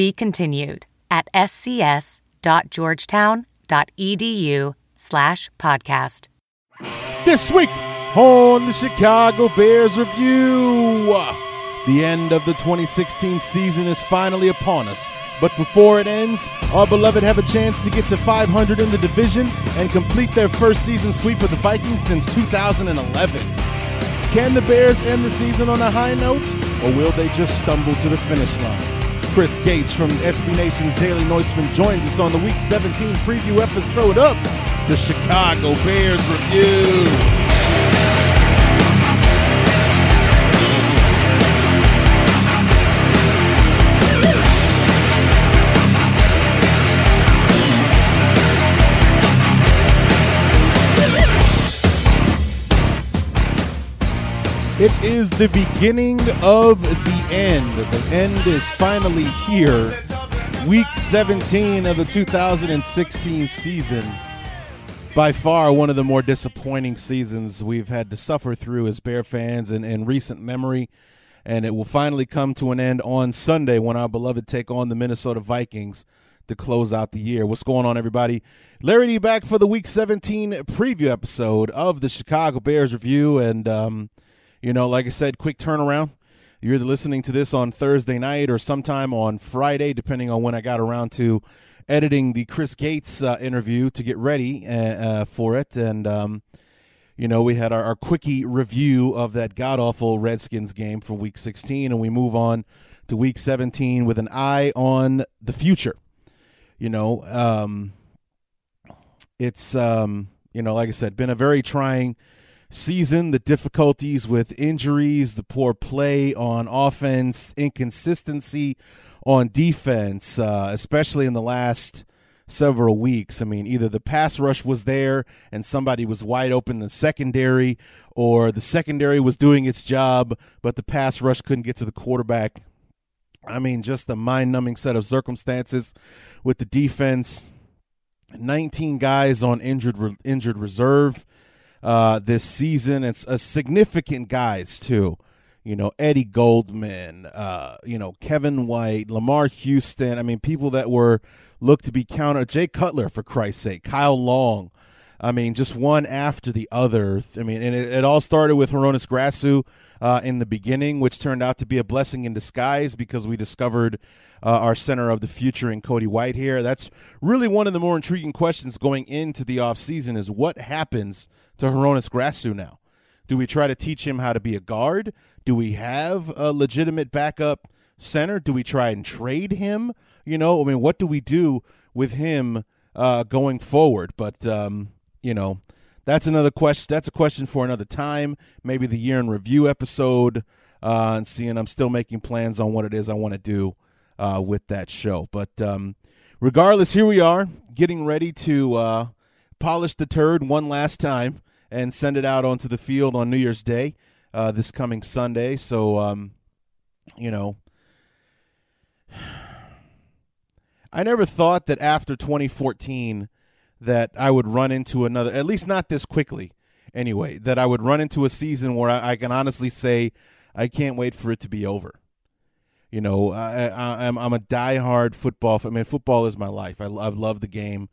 Be continued at scs.georgetown.edu slash podcast. This week on the Chicago Bears Review. The end of the 2016 season is finally upon us. But before it ends, our beloved have a chance to get to 500 in the division and complete their first season sweep of the Vikings since 2011. Can the Bears end the season on a high note, or will they just stumble to the finish line? Chris Gates from SB Nation's Daily Norseman joins us on the Week 17 preview episode of the Chicago Bears Review. It is the beginning of the end. The end is finally here. Week 17 of the 2016 season. By far one of the more disappointing seasons we've had to suffer through as Bear fans in, in recent memory. And it will finally come to an end on Sunday when our beloved take on the Minnesota Vikings to close out the year. What's going on, everybody? Larry D back for the Week 17 preview episode of the Chicago Bears Review. And, um, you know, like I said, quick turnaround. You're listening to this on Thursday night or sometime on Friday, depending on when I got around to editing the Chris Gates uh, interview to get ready uh, uh, for it. And, um, you know, we had our, our quickie review of that god awful Redskins game for week 16, and we move on to week 17 with an eye on the future. You know, um, it's, um, you know, like I said, been a very trying season, the difficulties with injuries, the poor play on offense, inconsistency on defense, uh, especially in the last several weeks. I mean, either the pass rush was there and somebody was wide open in the secondary, or the secondary was doing its job, but the pass rush couldn't get to the quarterback. I mean, just a mind numbing set of circumstances with the defense. 19 guys on injured injured reserve uh, this season. It's a significant guys too. You know Eddie Goldman, uh, you know Kevin White, Lamar Houston. I mean, people that were looked to be counter. Jay Cutler, for Christ's sake, Kyle Long. I mean, just one after the other. I mean, and it, it all started with Hroniss Grasu uh, in the beginning, which turned out to be a blessing in disguise because we discovered uh, our center of the future in Cody Whitehair. That's really one of the more intriguing questions going into the offseason is what happens to Hroniss Grasu now? Do we try to teach him how to be a guard? Do we have a legitimate backup center? Do we try and trade him? You know, I mean, what do we do with him uh, going forward? But, um, you know, that's another question. That's a question for another time. Maybe the year in review episode uh, and seeing I'm still making plans on what it is I want to do uh, with that show. But um, regardless, here we are getting ready to uh, polish the turd one last time and send it out onto the field on New Year's Day uh, this coming Sunday. So, um, you know, I never thought that after 2014 that I would run into another, at least not this quickly anyway, that I would run into a season where I, I can honestly say I can't wait for it to be over. You know, I, I, I'm I'm a diehard football. I mean, football is my life. I, I've loved the game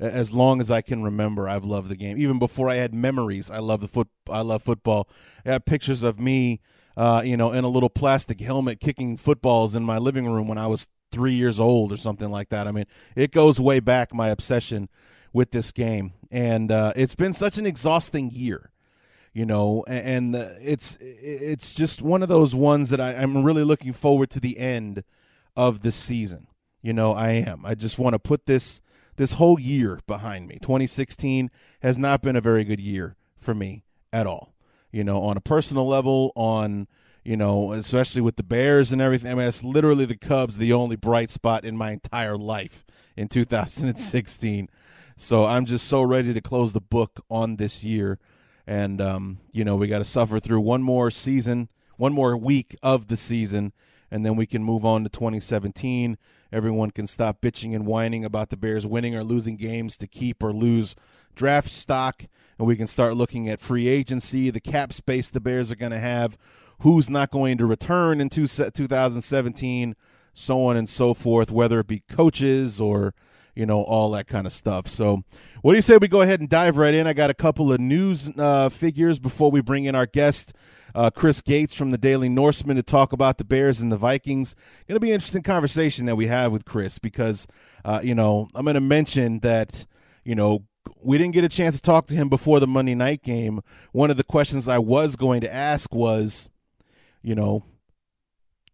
as long as I can remember, I've loved the game. Even before I had memories, I love the foot. I love football. I have pictures of me, uh, you know, in a little plastic helmet kicking footballs in my living room when I was three years old or something like that. I mean, it goes way back. My obsession with this game, and uh, it's been such an exhausting year, you know, and, and it's it's just one of those ones that I, I'm really looking forward to the end of this season. You know, I am. I just want to put this this whole year behind me. 2016 has not been a very good year for me at all. You know, on a personal level, on you know, especially with the Bears and everything. I mean, it's literally the Cubs, the only bright spot in my entire life in 2016. So I'm just so ready to close the book on this year. And, um, you know, we got to suffer through one more season, one more week of the season, and then we can move on to 2017. Everyone can stop bitching and whining about the Bears winning or losing games to keep or lose draft stock, and we can start looking at free agency, the cap space the Bears are going to have, who's not going to return in two, 2017, so on and so forth, whether it be coaches or you know all that kind of stuff. So, what do you say we go ahead and dive right in? I got a couple of news uh, figures before we bring in our guest. Uh, Chris Gates from the Daily Norseman to talk about the Bears and the Vikings. Going to be an interesting conversation that we have with Chris because, uh, you know, I'm going to mention that, you know, we didn't get a chance to talk to him before the Monday night game. One of the questions I was going to ask was, you know,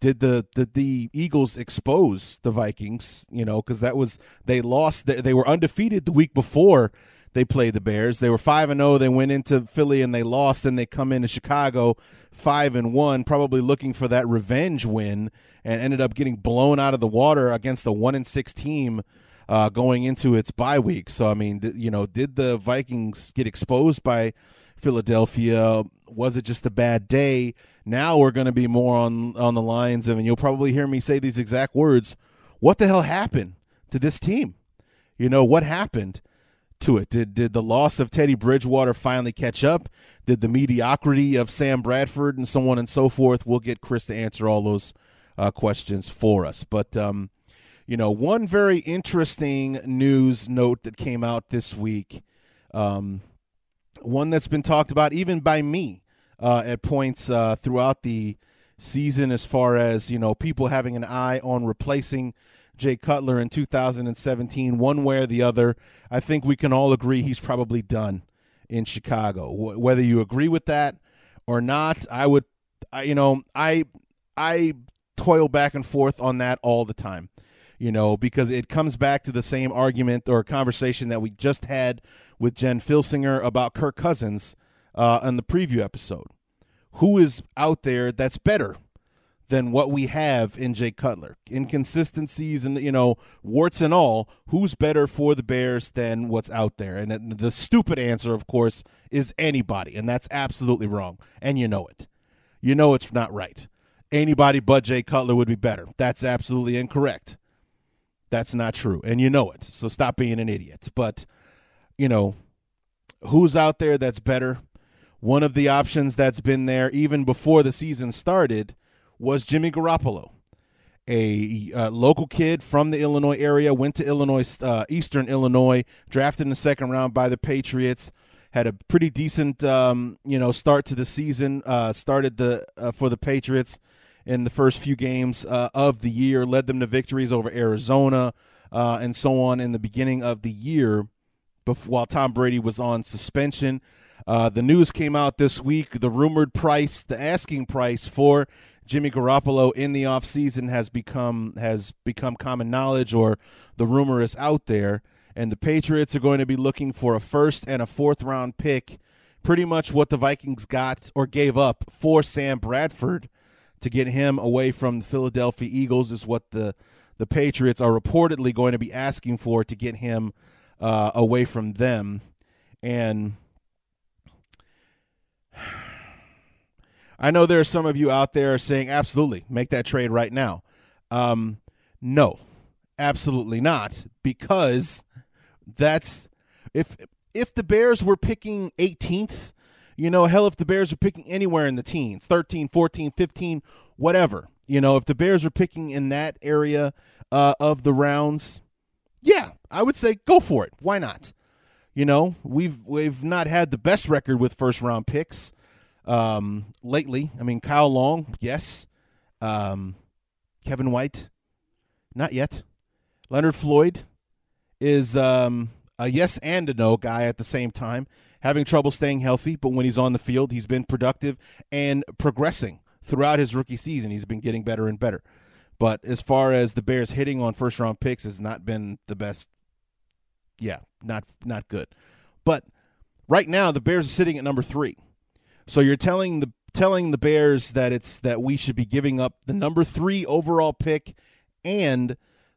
did the did the Eagles expose the Vikings? You know, because that was they lost. They, they were undefeated the week before they played the Bears. They were five and zero. Oh, they went into Philly and they lost. And they come into Chicago five and one, probably looking for that revenge win, and ended up getting blown out of the water against the one and six team. Uh, going into its bye week, so I mean, you know, did the Vikings get exposed by Philadelphia? Was it just a bad day? Now we're going to be more on on the lines of, and you'll probably hear me say these exact words. What the hell happened to this team? You know what happened to it? Did did the loss of Teddy Bridgewater finally catch up? Did the mediocrity of Sam Bradford and so on and so forth? We'll get Chris to answer all those uh, questions for us. But um, you know, one very interesting news note that came out this week, um, one that's been talked about even by me uh, at points uh, throughout the season as far as you know people having an eye on replacing Jay Cutler in 2017 one way or the other I think we can all agree he's probably done in Chicago. Whether you agree with that or not I would I, you know I I toil back and forth on that all the time you know because it comes back to the same argument or conversation that we just had with Jen Filsinger about Kirk Cousins uh, on the preview episode. Who is out there that's better than what we have in Jay Cutler? Inconsistencies and you know warts and all. Who's better for the Bears than what's out there? And the stupid answer, of course, is anybody, and that's absolutely wrong, and you know it. You know it's not right. Anybody but Jay Cutler would be better. That's absolutely incorrect. That's not true, and you know it. So stop being an idiot. But you know, who's out there that's better? One of the options that's been there even before the season started was Jimmy Garoppolo, a, a local kid from the Illinois area, went to Illinois, uh, Eastern Illinois, drafted in the second round by the Patriots. Had a pretty decent, um, you know, start to the season. Uh, started the uh, for the Patriots in the first few games uh, of the year, led them to victories over Arizona uh, and so on in the beginning of the year. Before, while Tom Brady was on suspension, uh, the news came out this week. The rumored price, the asking price for Jimmy Garoppolo in the offseason has become has become common knowledge, or the rumor is out there. And the Patriots are going to be looking for a first and a fourth round pick, pretty much what the Vikings got or gave up for Sam Bradford to get him away from the Philadelphia Eagles is what the the Patriots are reportedly going to be asking for to get him uh, away from them. And I know there are some of you out there saying, absolutely, make that trade right now. Um, no, absolutely not, because that's if if the Bears were picking 18th, you know, hell, if the Bears were picking anywhere in the teens, 13, 14, 15, whatever, you know, if the Bears were picking in that area uh, of the rounds, yeah, I would say go for it. Why not? You know, we've we've not had the best record with first round picks um, lately. I mean, Kyle Long, yes. Um, Kevin White, not yet. Leonard Floyd is um, a yes and a no guy at the same time, having trouble staying healthy, but when he's on the field, he's been productive and progressing throughout his rookie season. He's been getting better and better. But as far as the Bears hitting on first round picks has not been the best. Yeah, not not good. But right now the Bears are sitting at number 3. So you're telling the telling the Bears that it's that we should be giving up the number three overall pick and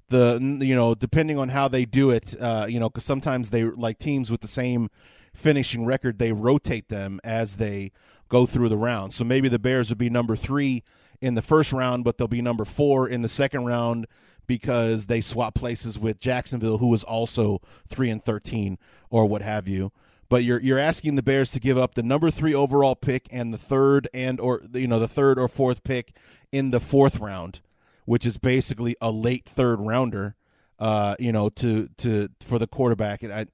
the you know depending on how they do it, uh, you know, because sometimes they like teams with the same finishing record, they rotate them as they go through the round. So maybe the Bears would be number three in the first round, but they'll be number four in the second round because they swap places with Jacksonville, who was also three and thirteen or what have you. But you're you're asking the Bears to give up the number three overall pick and the third and or you know the third or fourth pick in the fourth round, which is basically a late third rounder. Uh, you know, to to for the quarterback, and I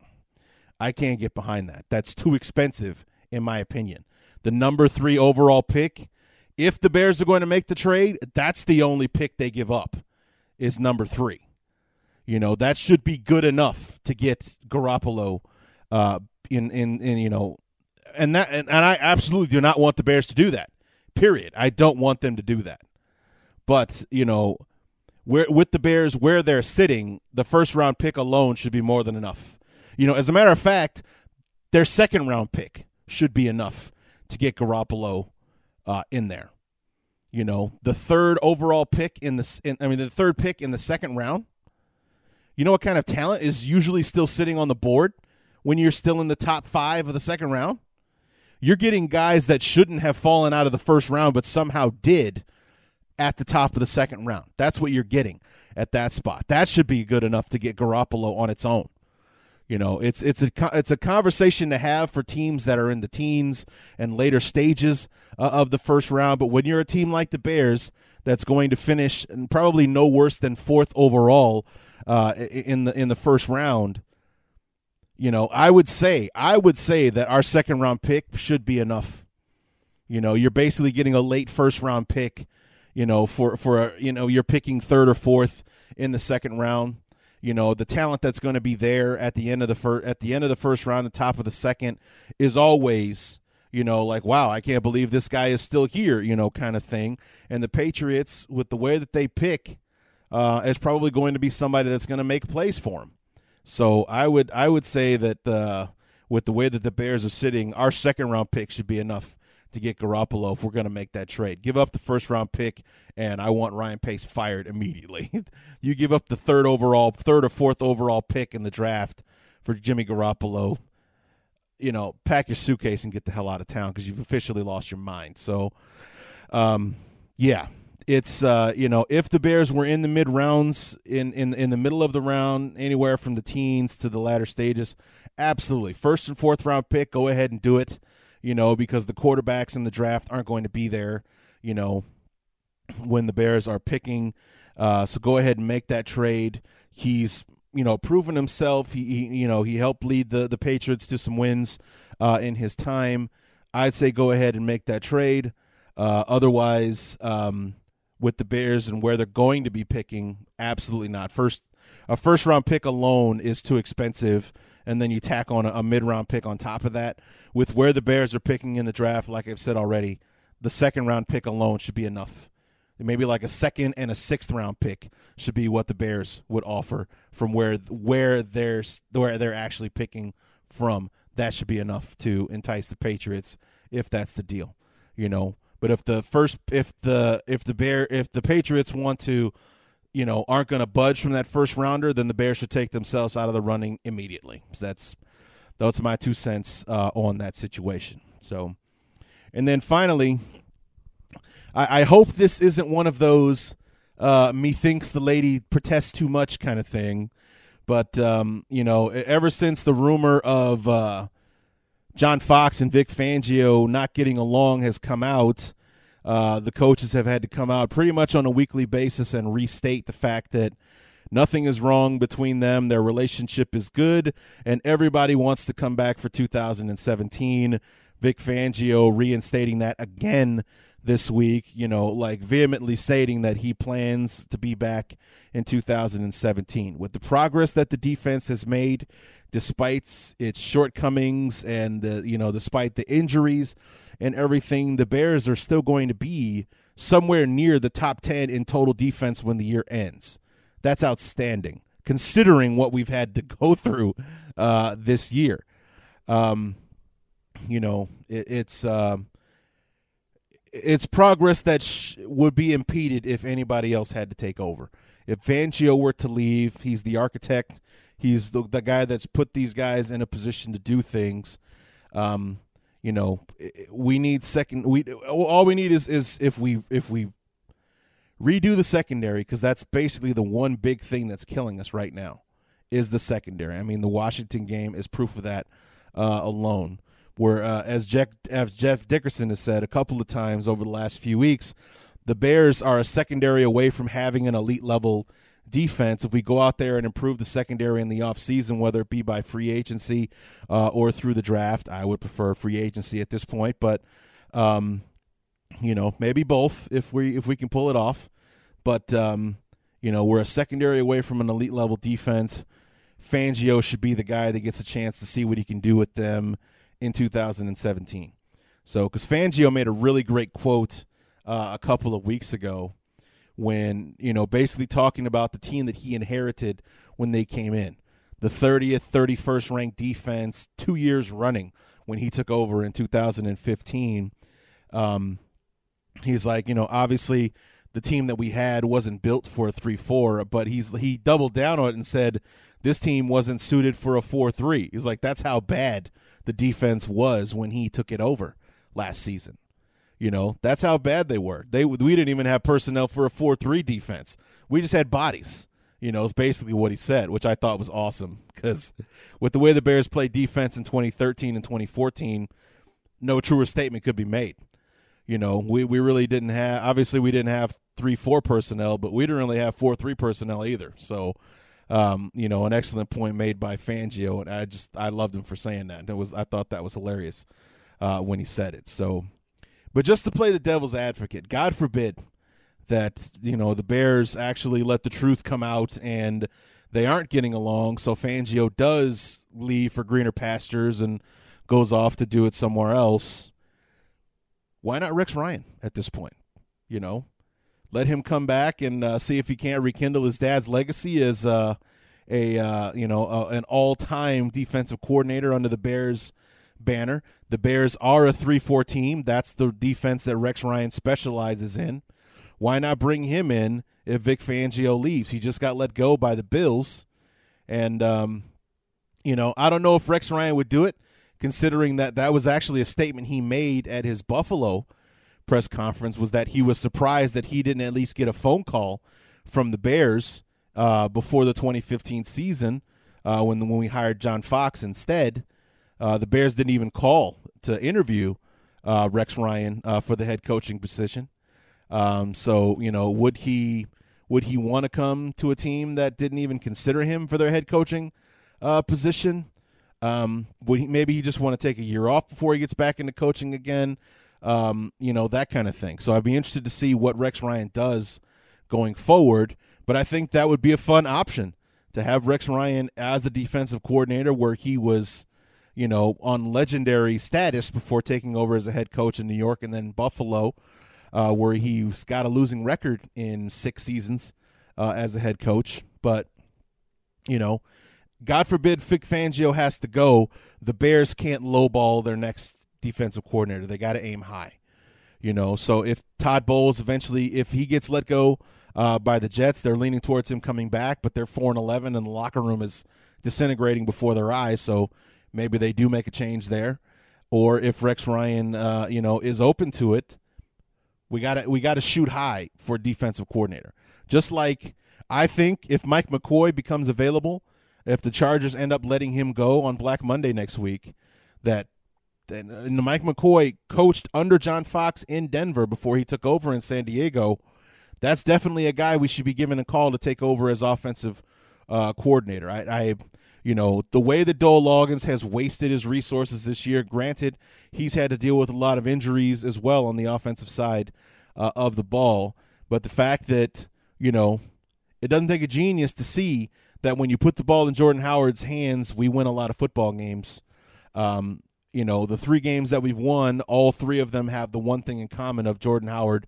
I can't get behind that. That's too expensive, in my opinion. The number three overall pick, if the Bears are going to make the trade, that's the only pick they give up, is number three. You know, that should be good enough to get Garoppolo uh, in, in, in, you know, and that, and, and I absolutely do not want the Bears to do that. Period. I don't want them to do that. But, you know, where, with the Bears where they're sitting, the first round pick alone should be more than enough. You know, as a matter of fact, their second round pick should be enough to get Garoppolo uh, in there. You know, the third overall pick in the, in, I mean, the third pick in the second round. You know what kind of talent is usually still sitting on the board when you're still in the top five of the second round? You're getting guys that shouldn't have fallen out of the first round, but somehow did at the top of the second round. That's what you're getting at that spot. That should be good enough to get Garoppolo on its own. You know, it's it's a it's a conversation to have for teams that are in the teens and later stages uh, of the first round. But when you're a team like the Bears, that's going to finish and probably no worse than fourth overall uh, in the in the first round, you know, I would say I would say that our second round pick should be enough. You know, you're basically getting a late first round pick. You know, for for you know you're picking third or fourth in the second round you know the talent that's going to be there at the end of the first at the end of the first round the top of the second is always you know like wow i can't believe this guy is still here you know kind of thing. And the patriots with the way that they pick uh, is probably going to be somebody that's going to make plays for him so i would i would say that uh, with the way that the bears are sitting our second round pick should be enough to get Garoppolo if we're going to make that trade. Give up the first round pick, and I want Ryan Pace fired immediately. you give up the third overall, third or fourth overall pick in the draft for Jimmy Garoppolo. You know, pack your suitcase and get the hell out of town because you've officially lost your mind. So, um, yeah, it's uh, you know, if the Bears were in the mid rounds, in in in the middle of the round, anywhere from the teens to the latter stages, absolutely, first and fourth round pick, go ahead and do it you know, because the quarterbacks in the draft aren't going to be there, you know, when the Bears are picking. Uh, so go ahead and make that trade. He's you know proven himself. He, he you know he helped lead the the Patriots to some wins uh, in his time. I'd say go ahead and make that trade. Uh, otherwise, um, with the Bears and where they're going to be picking, absolutely not. First, a first round pick alone is too expensive and then you tack on a, a mid round pick on top of that. With where the Bears are picking in the draft, like I've said already, the second round pick alone should be enough. Maybe like a second and a sixth round pick should be what the Bears would offer from where where they're where they're actually picking from. That should be enough to entice the Patriots if that's the deal, you know. But if the first if the if the bear if the Patriots want to you know, aren't going to budge from that first rounder, then the Bears should take themselves out of the running immediately. So that's that's my two cents uh, on that situation. So, and then finally, I, I hope this isn't one of those uh, methinks the lady protests too much kind of thing. But um, you know, ever since the rumor of uh, John Fox and Vic Fangio not getting along has come out, uh, the coaches have had to come out pretty much on a weekly basis and restate the fact that nothing is wrong between them. Their relationship is good, and everybody wants to come back for 2017. Vic Fangio reinstating that again this week, you know, like vehemently stating that he plans to be back in 2017. With the progress that the defense has made, despite its shortcomings and, uh, you know, despite the injuries, and everything, the Bears are still going to be somewhere near the top 10 in total defense when the year ends. That's outstanding, considering what we've had to go through uh, this year. Um, you know, it, it's. Uh, it's progress that sh- would be impeded if anybody else had to take over. If Fangio were to leave, he's the architect. He's the, the guy that's put these guys in a position to do things. Um, you know, we need second. We all we need is is if we if we redo the secondary because that's basically the one big thing that's killing us right now is the secondary. I mean, the Washington game is proof of that uh, alone. Where uh, as Jeff as Jeff Dickerson has said a couple of times over the last few weeks, the Bears are a secondary away from having an elite level defense. If we go out there and improve the secondary in the offseason, whether it be by free agency uh, or through the draft, I would prefer free agency at this point. But um, you know, maybe both if we if we can pull it off. But um, you know, we're a secondary away from an elite level defense. Fangio should be the guy that gets a chance to see what he can do with them in 2017. So, because Fangio made a really great quote uh, a couple of weeks ago when, you know, basically talking about the team that he inherited when they came in. The 30th, 31st ranked defense, two years running when he took over in 2015. Um, he's like, you know, obviously the team that we had wasn't built for a 3-4, but he's he doubled down on it and said this team wasn't suited for a 4-3. He's like that's how bad the defense was when he took it over last season. You know, that's how bad they were. They we didn't even have personnel for a 4-3 defense. We just had bodies. You know, is basically what he said, which I thought was awesome because with the way the Bears played defense in 2013 and 2014, no truer statement could be made. You know, we, we really didn't have obviously we didn't have three four personnel, but we didn't really have four three personnel either. So um, you know, an excellent point made by Fangio, and I just I loved him for saying that. It was I thought that was hilarious uh, when he said it. So, but just to play the devil's advocate, God forbid that you know the Bears actually let the truth come out and they aren't getting along. So Fangio does leave for greener pastures and goes off to do it somewhere else why not Rex Ryan at this point? You know, let him come back and uh, see if he can't rekindle his dad's legacy as uh, a uh, you know uh, an all-time defensive coordinator under the Bears banner. The Bears are a 3-4 team. That's the defense that Rex Ryan specializes in. Why not bring him in if Vic Fangio leaves? He just got let go by the Bills, and um, you know I don't know if Rex Ryan would do it considering that that was actually a statement he made at his Buffalo press conference was that he was surprised that he didn't at least get a phone call from the Bears uh, before the 2015 season uh, when when we hired John Fox instead. Uh, the Bears didn't even call to interview uh, Rex Ryan uh, for the head coaching position. Um, so you know, would he would he want to come to a team that didn't even consider him for their head coaching uh, position? Um, would he, maybe he just want to take a year off before he gets back into coaching again? Um, you know that kind of thing. So I'd be interested to see what Rex Ryan does going forward. But I think that would be a fun option to have Rex Ryan as the defensive coordinator, where he was, you know, on legendary status before taking over as a head coach in New York and then Buffalo, uh, where he's got a losing record in six seasons uh, as a head coach. But you know, God forbid Vic Fangio has to go, the Bears can't lowball their next defensive coordinator. They got to aim high. You know, so if Todd Bowles eventually, if he gets let go uh, by the Jets, they're leaning towards him coming back, but they're four and eleven, and the locker room is disintegrating before their eyes. So maybe they do make a change there, or if Rex Ryan, uh, you know, is open to it, we got to we got to shoot high for defensive coordinator. Just like I think if Mike McCoy becomes available, if the Chargers end up letting him go on Black Monday next week, that then uh, Mike McCoy coached under John Fox in Denver before he took over in San Diego. That's definitely a guy we should be giving a call to take over as offensive uh, coordinator. I, I, you know, the way that Dowell Loggains has wasted his resources this year. Granted, he's had to deal with a lot of injuries as well on the offensive side uh, of the ball. But the fact that you know, it doesn't take a genius to see that when you put the ball in Jordan Howard's hands, we win a lot of football games. Um, you know, the three games that we've won, all three of them have the one thing in common of Jordan Howard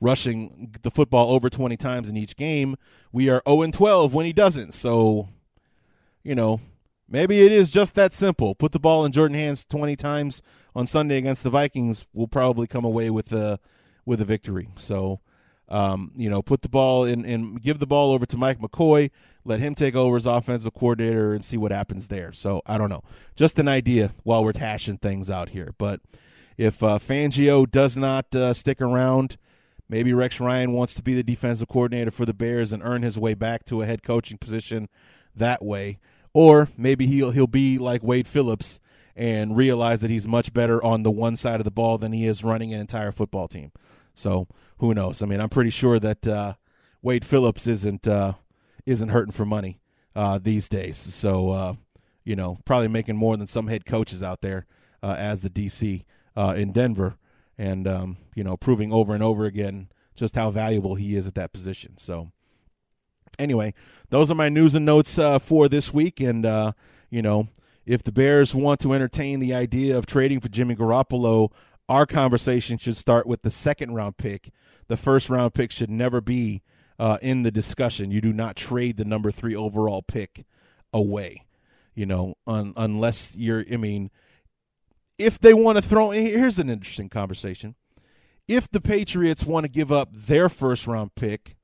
rushing the football over 20 times in each game. We are 0 and 12 when he doesn't. So, you know, maybe it is just that simple. Put the ball in Jordan hands 20 times on Sunday against the Vikings, we'll probably come away with a with a victory. So, um, you know, put the ball in and give the ball over to Mike McCoy. Let him take over as offensive coordinator and see what happens there. So I don't know. Just an idea while we're hashing things out here. But if uh, Fangio does not uh, stick around, maybe Rex Ryan wants to be the defensive coordinator for the Bears and earn his way back to a head coaching position that way. Or maybe he'll he'll be like Wade Phillips and realize that he's much better on the one side of the ball than he is running an entire football team. So who knows? I mean, I'm pretty sure that uh, Wade Phillips isn't uh, isn't hurting for money uh, these days. So uh, you know, probably making more than some head coaches out there uh, as the DC uh, in Denver, and um, you know, proving over and over again just how valuable he is at that position. So anyway, those are my news and notes for this week, and you know, if the Bears want to entertain the idea of trading for Jimmy Garoppolo, our conversation should start with the second round pick. The first round pick should never be uh, in the discussion. You do not trade the number three overall pick away, you know, un- unless you're, I mean, if they want to throw, here's an interesting conversation. If the Patriots want to give up their first round pick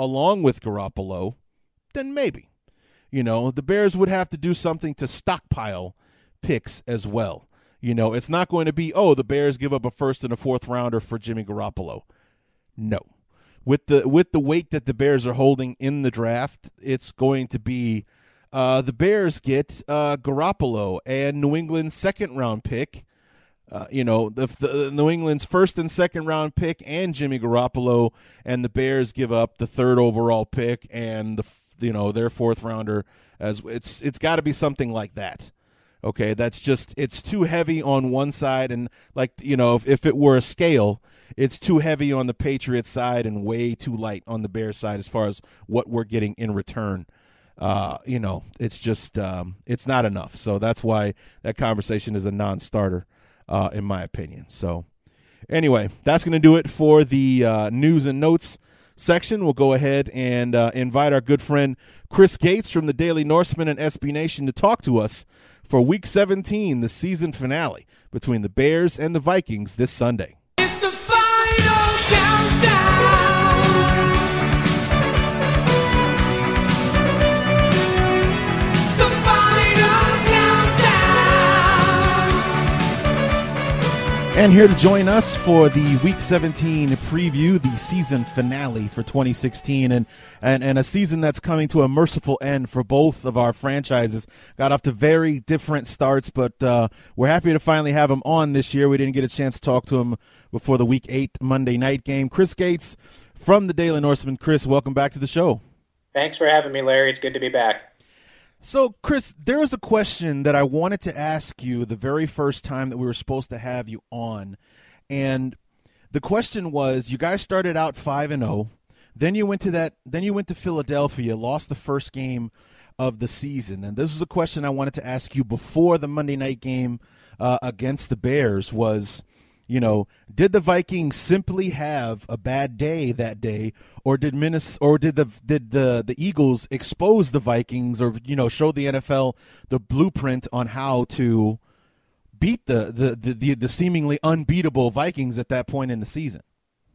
along with Garoppolo, then maybe. You know, the Bears would have to do something to stockpile picks as well. You know, it's not going to be, oh, the Bears give up a first and a fourth rounder for Jimmy Garoppolo. No. With the with the weight that the Bears are holding in the draft, it's going to be uh, the Bears get uh, Garoppolo and New England's second round pick. Uh, you know, the, the, New England's first and second round pick and Jimmy Garoppolo, and the Bears give up the third overall pick and the you know their fourth rounder as it's it's got to be something like that. Okay that's just it's too heavy on one side and like you know if, if it were a scale it's too heavy on the patriots side and way too light on the bears side as far as what we're getting in return. Uh, you know it's just um, it's not enough. So that's why that conversation is a non-starter uh, in my opinion so anyway that's going to do it for the uh, news and notes section, we'll go ahead and uh, invite our good friend Chris Gates from the Daily Norseman and SB Nation to talk to us for Week 17, the season finale between the Bears and the Vikings this Sunday. And here to join us for the Week 17 preview, the season finale for 2016, and, and, and a season that's coming to a merciful end for both of our franchises. Got off to very different starts, but uh, we're happy to finally have him on this year. We didn't get a chance to talk to him before the Week 8 Monday night game. Chris Gates from the Daily Norseman. Chris, welcome back to the show. Thanks for having me, Larry. It's good to be back. So, Chris, there was a question that I wanted to ask you the very first time that we were supposed to have you on. And the question was you guys started out 5 and 0. Then you went to that then you went to Philadelphia, lost the first game of the season. And this was a question I wanted to ask you before the Monday night game uh, against the Bears was you know, did the Vikings simply have a bad day that day, or did Minnesota, or did the did the the Eagles expose the Vikings, or you know, show the NFL the blueprint on how to beat the the the, the, the seemingly unbeatable Vikings at that point in the season?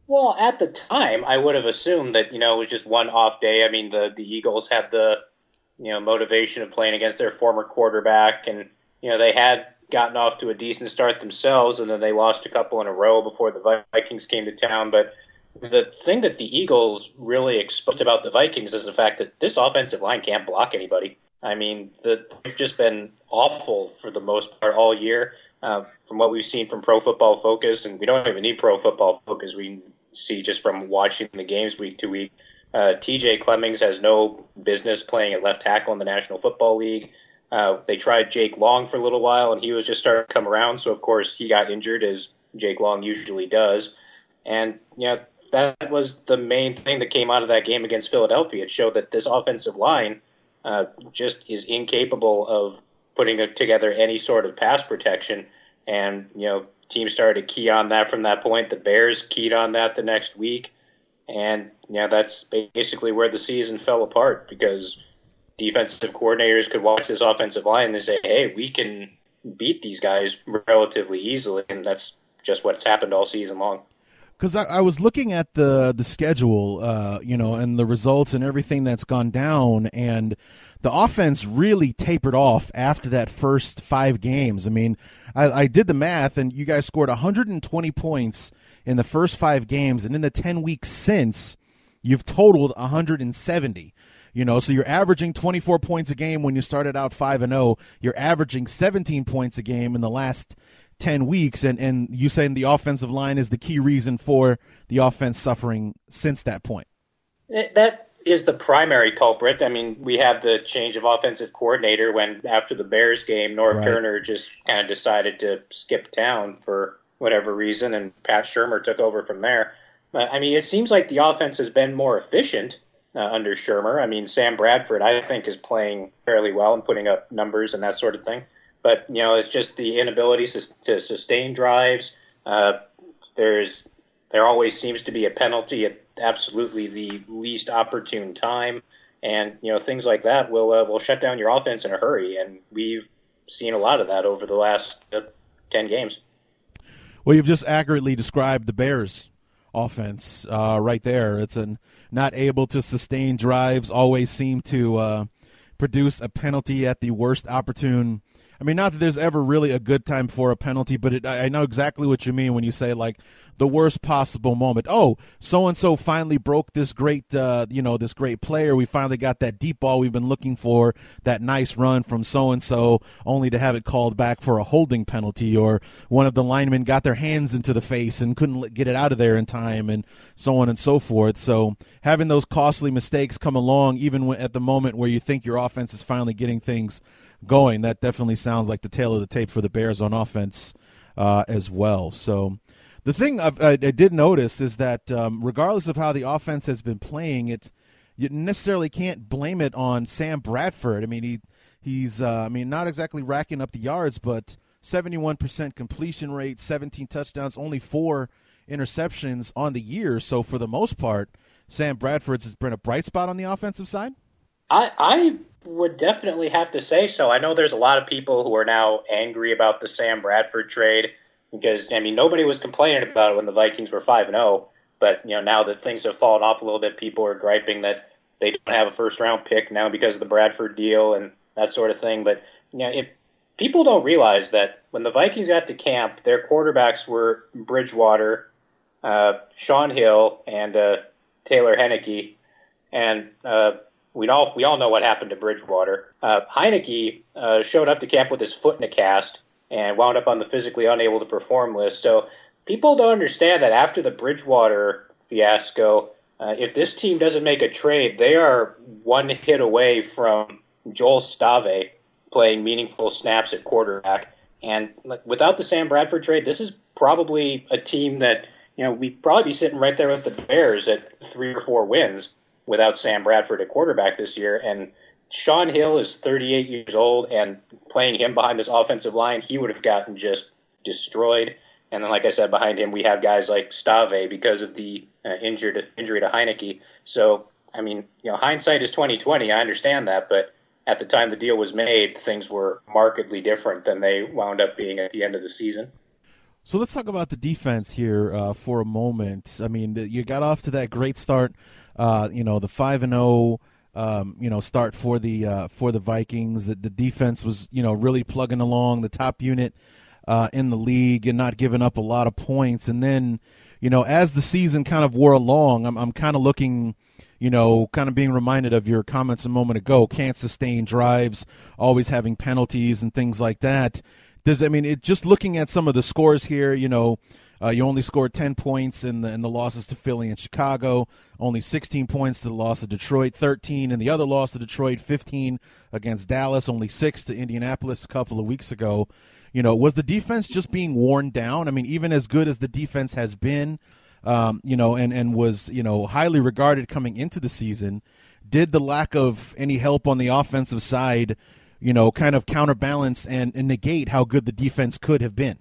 Well, at the time, I would have assumed that you know it was just one off day. I mean, the the Eagles had the you know motivation of playing against their former quarterback, and you know they had gotten off to a decent start themselves, and then they lost a couple in a row before the Vikings came to town. But the thing that the Eagles really exposed about the Vikings is the fact that this offensive line can't block anybody. I mean, the, they've just been awful for the most part all year. Uh, from what we've seen from Pro Football Focus, and we don't even need Pro Football Focus, we see just from watching the games week to week. Uh, TJ Clemmings has no business playing at left tackle in the National Football League. Uh, they tried Jake Long for a little while, and he was just starting to come around. So of course he got injured, as Jake Long usually does. And yeah, that was the main thing that came out of that game against Philadelphia. It showed that this offensive line uh, just is incapable of putting together any sort of pass protection. And you know, teams started to key on that from that point. The Bears keyed on that the next week, and yeah, that's basically where the season fell apart because defensive coordinators could watch this offensive line and say, "Hey, we can beat these guys relatively easily, and that's just what's happened all season long. Because I, I, was looking at the the schedule, uh, you know, and the results and everything that's gone down, and the offense really tapered off after that first five games. I mean, I, I did the math, and you guys scored 120 points in the first five games, and in the 10 weeks since, you've totaled 170. You know, so you're averaging 24 points a game when you started out 5 and 0. You're averaging 17 points a game in the last 10 weeks and and you saying the offensive line is the key reason for the offense suffering since that point. Eh, that is the primary culprit. I mean, we had the change of offensive coordinator when after the Bears game, Norv right. Turner just kind of decided to skip town for whatever reason, and Pat Shurmur took over from there. I mean, it seems like the offense has been more efficient uh, under Shurmur. I mean, Sam Bradford, I think, is playing fairly well and putting up numbers and that sort of thing. But you know, it's just the inability to, to sustain drives. Uh, there's there always seems to be a penalty at absolutely the least opportune time, and you know things like that will uh, will shut down your offense in a hurry. And we've seen a lot of that over the last uh, ten games. Well, you've just accurately described the Bears' offense uh, right there. It's an not able to sustain drives, always seem to uh, produce a penalty at the worst opportune. I mean, not that there's ever really a good time for a penalty, but it, I know exactly what you mean when you say like the worst possible moment. Oh, so and so finally broke this great, uh, you know, this great player. We finally got that deep ball we've been looking for, that nice run from so and so, only to have it called back for a holding penalty, or one of the linemen got their hands into the face and couldn't get it out of there in time, and so on and so forth. So having those costly mistakes come along, even at the moment where you think your offense is finally getting things going, that definitely sounds like the tale of the tape for the Bears on offense. Uh, as well. So the thing I've, i did notice is that um, regardless of how the offense has been playing, it you necessarily can't blame it on Sam Bradford. I mean, he he's uh, I mean not exactly racking up the yards, but 71% completion rate, 17 touchdowns, only four interceptions on the year. So for the most part, Sam Bradford's has been a bright spot on the offensive side. I I would definitely have to say so. I know there's a lot of people who are now angry about the Sam Bradford trade because I mean nobody was complaining about it when the Vikings were five and zero, oh, but you know now that things have fallen off a little bit, people are griping that they don't have a first round pick now because of the Bradford deal and that sort of thing. But you know, if people don't realize that when the Vikings got to camp, their quarterbacks were Bridgewater, uh, Shaun Hill, and uh, Taylor Heinicke, and uh, we all we all know what happened to Bridgewater. Uh, Heinicke uh, showed up to camp with his foot in a cast and wound up on the physically unable to perform list. So people don't understand that after the Bridgewater fiasco, uh, if this team doesn't make a trade, they are one hit away from Joel Stave playing meaningful snaps at quarterback. And without the Sam Bradford trade, this is probably a team that you know we'd probably be sitting right there with the Bears at three or four wins without Sam Bradford at quarterback this year. And Shaun Hill is 38 years old, and playing him behind this offensive line, he would have gotten just destroyed. And then, like I said, behind him we have guys like Stave because of the uh, injured injury to Heinicke. So, I mean, you know, hindsight is 2020. I understand that, but at the time the deal was made, things were markedly different than they wound up being at the end of the season. So let's talk about the defense here uh, for a moment. I mean, you got off to that great start. Uh, you know, the five and zero oh um, you know, start for the uh, for the Vikings. That the defense was, you know, really plugging along, the top unit uh, in the league, and not giving up a lot of points. And then, you know, as the season kind of wore along, I'm, I'm kind of looking, you know, kind of being reminded of your comments a moment ago. Can't sustain drives, always having penalties and things like that. Does I mean it? Just looking at some of the scores here, you know. Uh, you only scored 10 points in the, in the losses to Philly and Chicago, only 16 points to the loss of Detroit, 13 in the other loss to Detroit, 15 against Dallas, only 6 to Indianapolis a couple of weeks ago. You know, was the defense just being worn down? I mean, even as good as the defense has been, um, you know, and, and was, you know, highly regarded coming into the season, did the lack of any help on the offensive side, you know, kind of counterbalance and, and negate how good the defense could have been?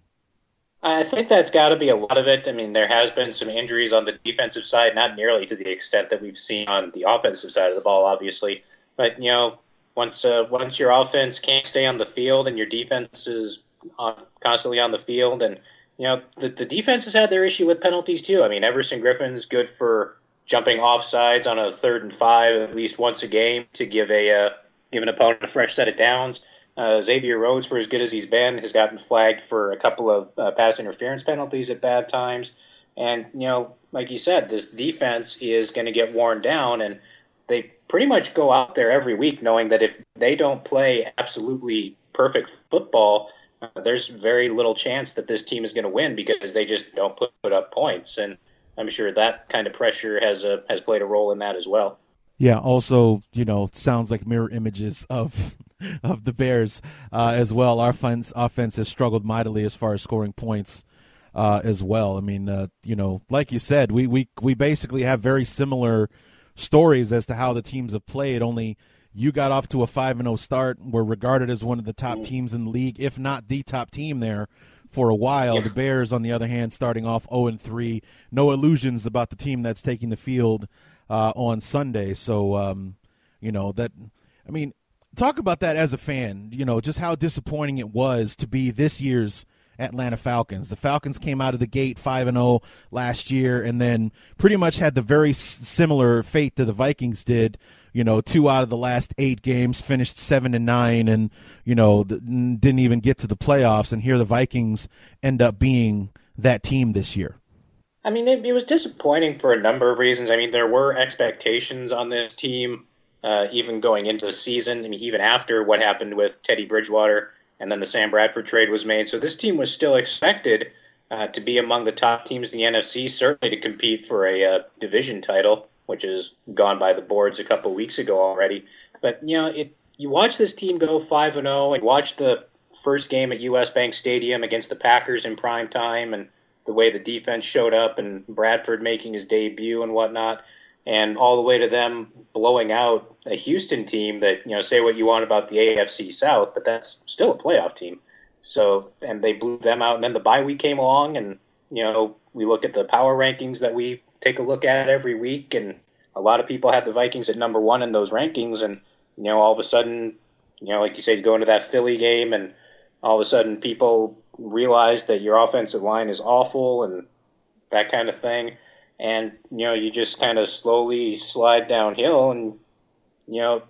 I think that's got to be a lot of it. I mean, there has been some injuries on the defensive side, not nearly to the extent that we've seen on the offensive side of the ball, obviously. But you know, once uh, once your offense can't stay on the field and your defense is on, constantly on the field. And, you know, the, the defense has had their issue with penalties too. I mean, Everson Griffen's good for jumping off sides on a third and five at least once a game to give a uh, give an opponent a fresh set of downs. Uh, Xavier Rhodes, for as good as he's been, has gotten flagged for a couple of uh, pass interference penalties at bad times. And, you know, like you said, this defense is going to get worn down, and they pretty much go out there every week knowing that if they don't play absolutely perfect football, uh, there's very little chance that this team is going to win because they just don't put, put up points. And I'm sure that kind of pressure has a, has played a role in that as well. Yeah. Also, you know, sounds like mirror images of of the Bears uh, as well. Our offense offense has struggled mightily as far as scoring points uh, as well. I mean, uh, you know, like you said, we we we basically have very similar stories as to how the teams have played. Only you got off to a five and zero oh start. Were regarded as one of the top teams in the league, if not the top team there for a while. The Bears, on the other hand, starting off 0 and 3. No illusions about the team that's taking the field uh, on Sunday. So, um, you know that. I mean, talk about that as a fan. You know, just how disappointing it was to be this year's Atlanta Falcons. The Falcons came out of the gate 5 and 0 last year and then pretty much had the very similar fate that the Vikings did. You know, two out of the last 8 games finished 7 and 9 and you know, didn't even get to the playoffs and here the Vikings end up being that team this year. I mean, it, it was disappointing for a number of reasons. I mean, there were expectations on this team uh, even going into the season. Mean, even after what happened with Teddy Bridgewater and then the Sam Bradford trade was made. So this team was still expected uh, to be among the top teams in the NFC, certainly to compete for a uh, division title, which has gone by the boards a couple weeks ago already. But you know, it you watch this team go five and zero, oh and watch the first game at U.S. Bank Stadium against the Packers in prime time, and the way the defense showed up, and Bradford making his debut and whatnot and all the way to them blowing out a Houston team that you know say what you want about the AFC South, but that's still a playoff team. So and they blew them out, and then the bye week came along, and you know we look at the power rankings that we take a look at every week, and a lot of people had the Vikings at number one in those rankings, and you know all of a sudden, you know like you said, you go into that Philly game, and all of a sudden people realize that your offensive line is awful and that kind of thing and you know you just kind of slowly slide downhill and you know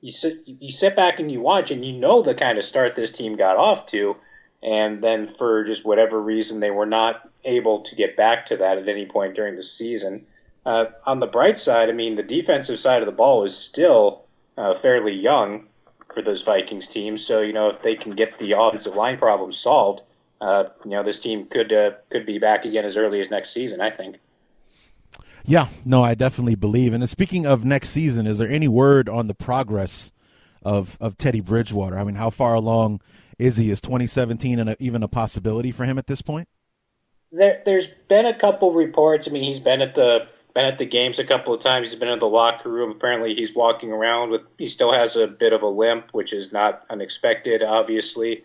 you sit you sit back and you watch and you know the kind of start this team got off to. And then for just whatever reason they were not able to get back to that at any point during the season. Uh, on the bright side i mean the defensive side of the ball is still uh, fairly young for those vikings teams. So you know if they can get the offensive line problem solved uh, you know this team could uh, could be back again as early as next season i think yeah, no, I definitely believe. And speaking of next season, is there any word on the progress of of Teddy Bridgewater? I mean, how far along is he? Is 2017 and even a possibility for him at this point? There, there's been a couple reports. I mean, he's been at the been at the games a couple of times. He's been in the locker room. Apparently, he's walking around with. He still has a bit of a limp, which is not unexpected, obviously.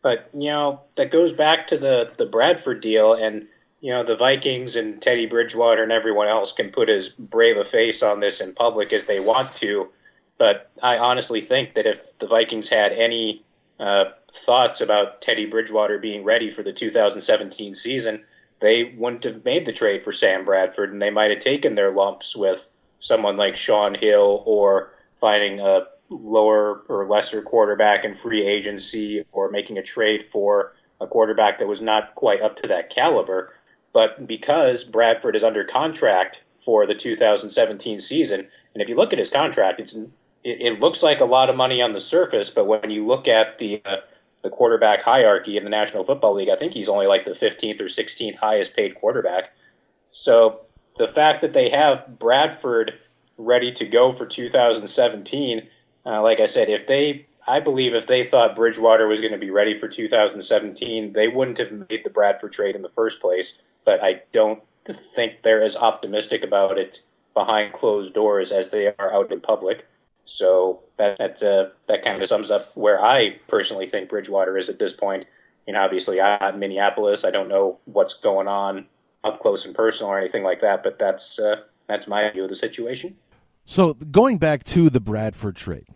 But you know that goes back to the the Bradford deal and you know, the Vikings and Teddy Bridgewater and everyone else can put as brave a face on this in public as they want to. But I honestly think that if the Vikings had any uh, thoughts about Teddy Bridgewater being ready for the 2017 season, they wouldn't have made the trade for Sam Bradford, and they might have taken their lumps with someone like Shaun Hill or finding a lower or lesser quarterback in free agency or making a trade for a quarterback that was not quite up to that caliber. But because Bradford is under contract for the 2017 season, and if you look at his contract, it's it, it looks like a lot of money on the surface, but when you look at the uh, the quarterback hierarchy in the National Football League, I think he's only like the 15th or 16th highest paid quarterback. So the fact that they have Bradford ready to go for 2017, uh, like I said, if they, I believe if they thought Bridgewater was going to be ready for 2017, they wouldn't have made the Bradford trade in the first place but I don't think they're as optimistic about it behind closed doors as they are out in public. So that that, uh, that kind of sums up where I personally think Bridgewater is at this point. You know, obviously I'm in Minneapolis. I don't know what's going on up close and personal or anything like that, but that's uh, that's my view of the situation. So going back to the Bradford trade,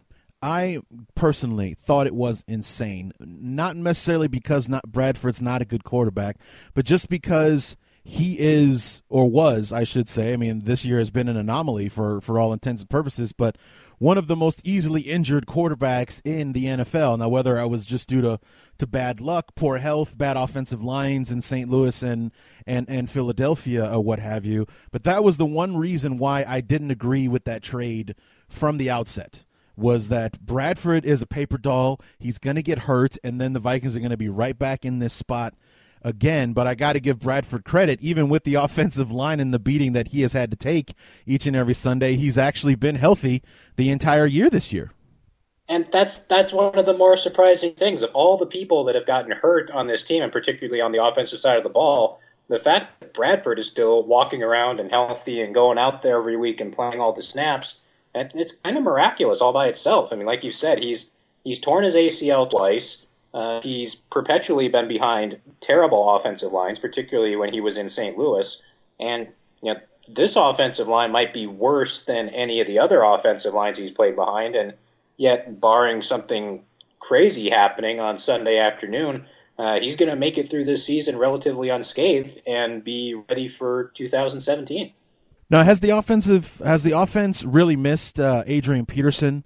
I personally thought it was insane. Not necessarily because not Bradford's not a good quarterback, but just because he is or was, I should say. I mean, this year has been an anomaly for for all intents and purposes, but one of the most easily injured quarterbacks in the NFL. Now, whether I was just due to, to bad luck, poor health, bad offensive lines in St. Louis and, and, and Philadelphia or what have you, but that was the one reason why I didn't agree with that trade from the outset was that Bradford is a paper doll. He's going to get hurt, and then the Vikings are going to be right back in this spot again. But I got to give Bradford credit, even with the offensive line and the beating that he has had to take each and every Sunday, he's actually been healthy the entire year this year. And that's that's one of the more surprising things of all the people that have gotten hurt on this team, and particularly on the offensive side of the ball. The fact that Bradford is still walking around and healthy and going out there every week and playing all the snaps, it's kind of miraculous all by itself. I mean, like you said, he's he's torn his ACL twice. Uh, he's perpetually been behind terrible offensive lines, particularly when he was in St. Louis. And you know, this offensive line might be worse than any of the other offensive lines he's played behind. And yet, barring something crazy happening on Sunday afternoon, uh, he's going to make it through this season relatively unscathed and be ready for 2017. Now, has the offensive has the offense really missed uh, Adrian Peterson?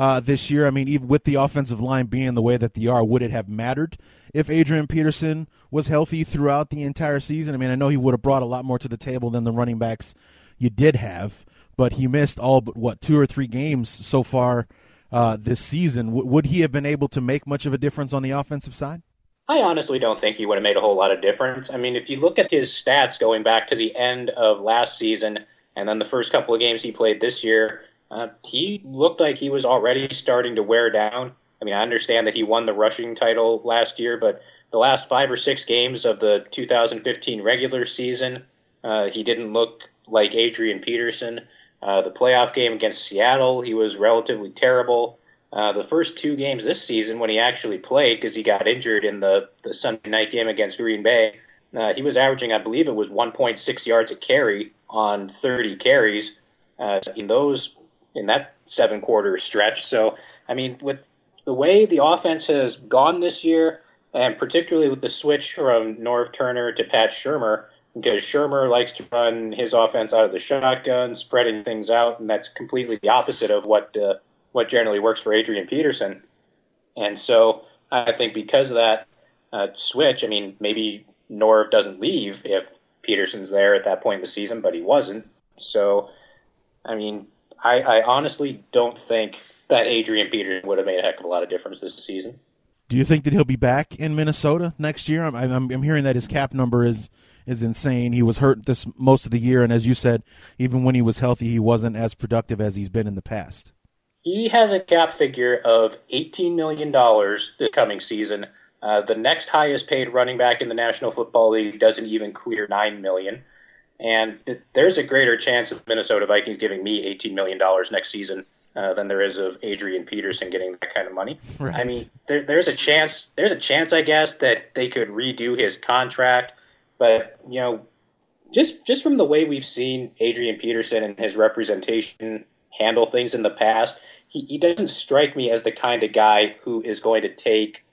uh, this year. I mean, even with the offensive line being the way that they are, would it have mattered if Adrian Peterson was healthy throughout the entire season? I mean, I know he would have brought a lot more to the table than the running backs you did have, but he missed all but what two or three games so far uh, this season. W- would he have been able to make much of a difference on the offensive side? I honestly don't think he would have made a whole lot of difference. I mean, if you look at his stats going back to the end of last season and then the first couple of games he played this year, uh, he looked like he was already starting to wear down. I mean, I understand that he won the rushing title last year, but the last five or six games of the 2015 regular season, uh, he didn't look like Adrian Peterson. Uh, the playoff game against Seattle, he was relatively terrible. Uh, the first two games this season, when he actually played, because he got injured in the, the Sunday night game against Green Bay, uh, he was averaging, I believe it was 1.6 yards a carry on 30 carries. Uh, in those in that seven quarter stretch. So, I mean, with the way the offense has gone this year, and particularly with the switch from Norv Turner to Pat Shurmur, because Shurmur likes to run his offense out of the shotgun, spreading things out, and that's completely the opposite of what uh, what generally works for Adrian Peterson. And so I think because of that uh, switch, I mean, maybe Norv doesn't leave if Peterson's there at that point in the season, but he wasn't. So, I mean, I, I honestly don't think that Adrian Peterson would have made a heck of a lot of difference this season. Do you think that he'll be back in Minnesota next year? I'm, I'm, I'm hearing that his cap number is is insane. He was hurt this most of the year, and as you said, even when he was healthy, he wasn't as productive as he's been in the past. He has a cap figure of $18 million this coming season. Uh, the next highest paid running back in the National Football League doesn't even clear 9 million. And there's a greater chance of Minnesota Vikings giving me $18 million next season uh, than there is of Adrian Peterson getting that kind of money. Right. I mean, there, there's a chance. There's a chance, I guess, that they could redo his contract. But you know, just just from the way we've seen Adrian Peterson and his representation handle things in the past, he, he doesn't strike me as the kind of guy who is going to take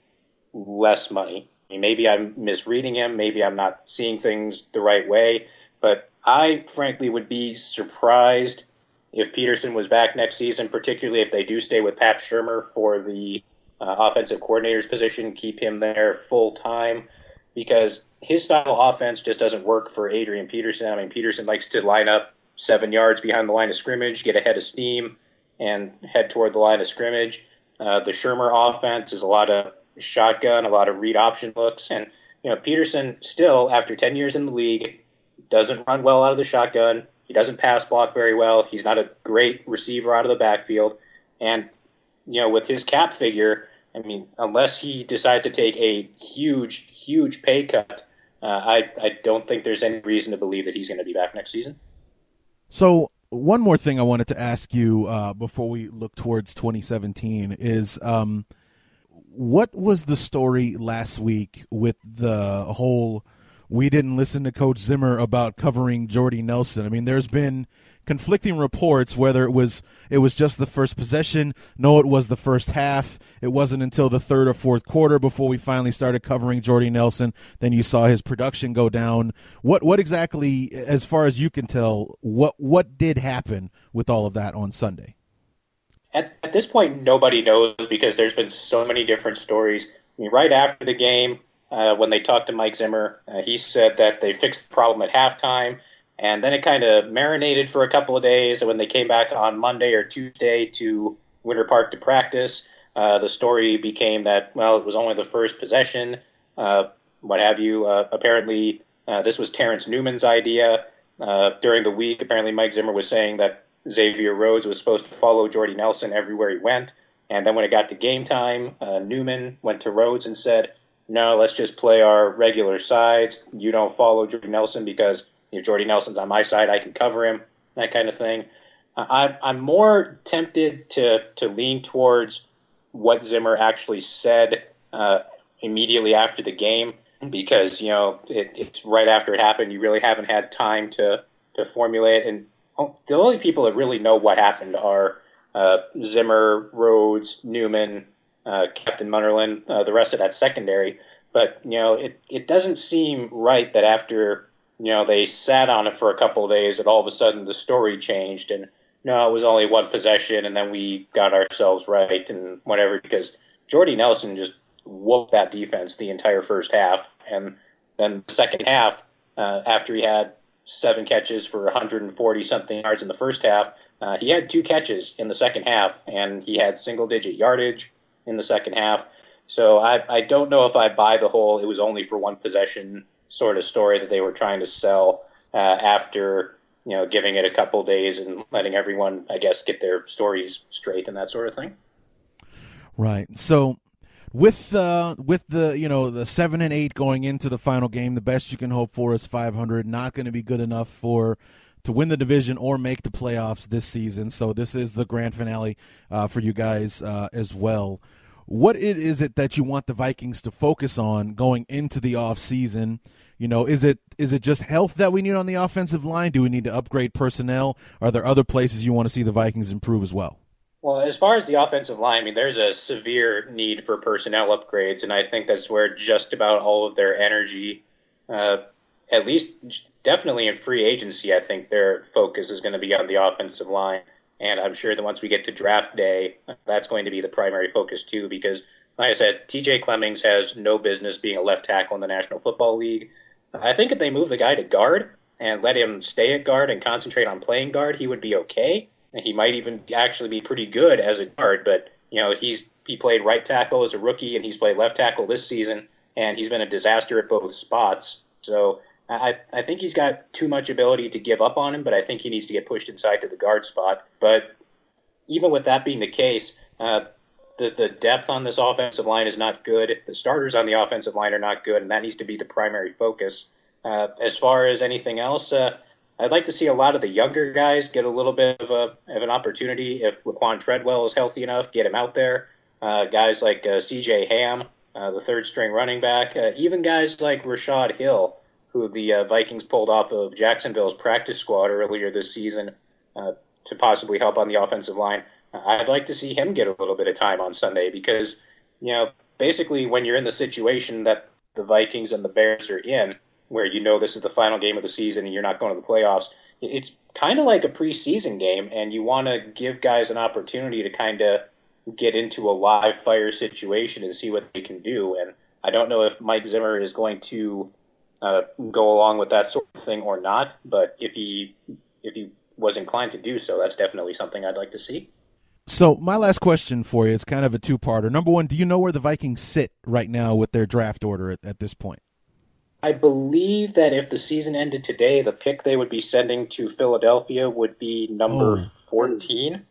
less money. I mean, maybe I'm misreading him. Maybe I'm not seeing things the right way. But I frankly would be surprised if Peterson was back next season, particularly if they do stay with Pat Shurmur for the uh, offensive coordinator's position, keep him there full time, because his style of offense just doesn't work for Adrian Peterson. I mean, Peterson likes to line up seven yards behind the line of scrimmage, get ahead of steam, and head toward the line of scrimmage. Uh, the Shurmur offense is a lot of shotgun, a lot of read option looks, and you know Peterson still, after 10 years in the league, doesn't run well out of the shotgun. He doesn't pass block very well. He's not a great receiver out of the backfield. And, you know, with his cap figure, I mean, unless he decides to take a huge, huge pay cut, uh, I, I don't think there's any reason to believe that he's going to be back next season. So, one more thing I wanted to ask you uh, before we look towards 2017 is um, what was the story last week with the whole we didn't listen to Coach Zimmer about covering Jordy Nelson. I mean, there's been conflicting reports whether it was it was just the first possession. No it was the first half. It wasn't until the third or fourth quarter before we finally started covering Jordy Nelson. Then you saw his production go down. What what exactly as far as you can tell what what did happen with all of that on Sunday? At, at this point nobody knows because there's been so many different stories. I mean, right after the game uh, when they talked to Mike Zimmer, uh, he said that they fixed the problem at halftime, and then it kind of marinated for a couple of days. And when they came back on Monday or Tuesday to Winter Park to practice, uh, the story became that well, it was only the first possession, uh, what have you. Uh, apparently, uh, this was Terrence Newman's idea. during the week, apparently Mike Zimmer was saying that Xavier Rhodes was supposed to follow Jordy Nelson everywhere he went. And then when it got to game time, Newman went to Rhodes and said, no, let's just play our regular sides. You don't follow Jordy Nelson because know, Jordy Nelson's on my side. I can cover him, that kind of thing. I, I'm more tempted to, to lean towards what Zimmer actually said uh, immediately after the game because, you know, it, it's right after it happened. You really haven't had time to, to formulate. And the only people that really know what happened are uh, Zimmer, Rhodes, Newman, uh, Captain Munnerlyn, uh, the rest of that secondary. But you know, it it doesn't seem right that after you know they sat on it for a couple of days, that all of a sudden the story changed and no, it was only one possession, and then we got ourselves right and whatever. Because Jordy Nelson just whooped that defense the entire first half, and then the second half, uh, after he had seven catches for 140 something yards in the first half, uh, he had two catches in the second half, and he had single digit yardage in the second half. So I, I don't know if I buy the whole it was only for one possession sort of story that they were trying to sell uh, after you know giving it a couple days and letting everyone I guess get their stories straight and that sort of thing. Right. So with uh, with the you know the seven and eight going into the final game, the best you can hope for is 500. Not going to be good enough for to win the division or make the playoffs this season. So this is the grand finale uh, for you guys uh, as well. What is it that you want the Vikings to focus on going into the off season? You know, is it is it just health that we need on the offensive line? Do we need to upgrade personnel? Are there other places you want to see the Vikings improve as well? Well, as far as the offensive line, I mean, there's a severe need for personnel upgrades, and I think that's where just about all of their energy, uh, at least definitely in free agency, I think their focus is going to be on the offensive line. And I'm sure that once we get to draft day, that's going to be the primary focus too, because like I said, TJ Clemmings has no business being a left tackle in the National Football League. I think if they move the guy to guard and let him stay at guard and concentrate on playing guard, he would be okay. And he might even actually be pretty good as a guard. But you know, he's he played right tackle as a rookie, and he's played left tackle this season, and he's been a disaster at both spots. So I, I think he's got too much ability to give up on him, but I think he needs to get pushed inside to the guard spot. But even with that being the case, uh, the, the depth on this offensive line is not good. The starters on the offensive line are not good, and that needs to be the primary focus. Uh, as far as anything else, uh, I'd like to see a lot of the younger guys get a little bit of, a, of an opportunity. If Laquon Treadwell is healthy enough, get him out there. Uh, guys like uh, C.J. Ham, uh, the third string running back, uh, even guys like Rashod Hill, who the uh, Vikings pulled off of Jacksonville's practice squad earlier this season uh, to possibly help on the offensive line. I'd like to see him get a little bit of time on Sunday because, you know, basically when you're in the situation that the Vikings and the Bears are in, where you know this is the final game of the season and you're not going to the playoffs, it's kind of like a preseason game, and you want to give guys an opportunity to kind of get into a live fire situation and see what they can do. And I don't know if Mike Zimmer is going to uh, go along with that sort of thing or not. But if he if he was inclined to do so, that's definitely something I'd like to see. So my last question for you is kind of a two-parter. Number one, do you know where the Vikings sit right now with their draft order at, at this point? I believe that if the season ended today, the pick they would be sending to Philadelphia would be number oh. 14.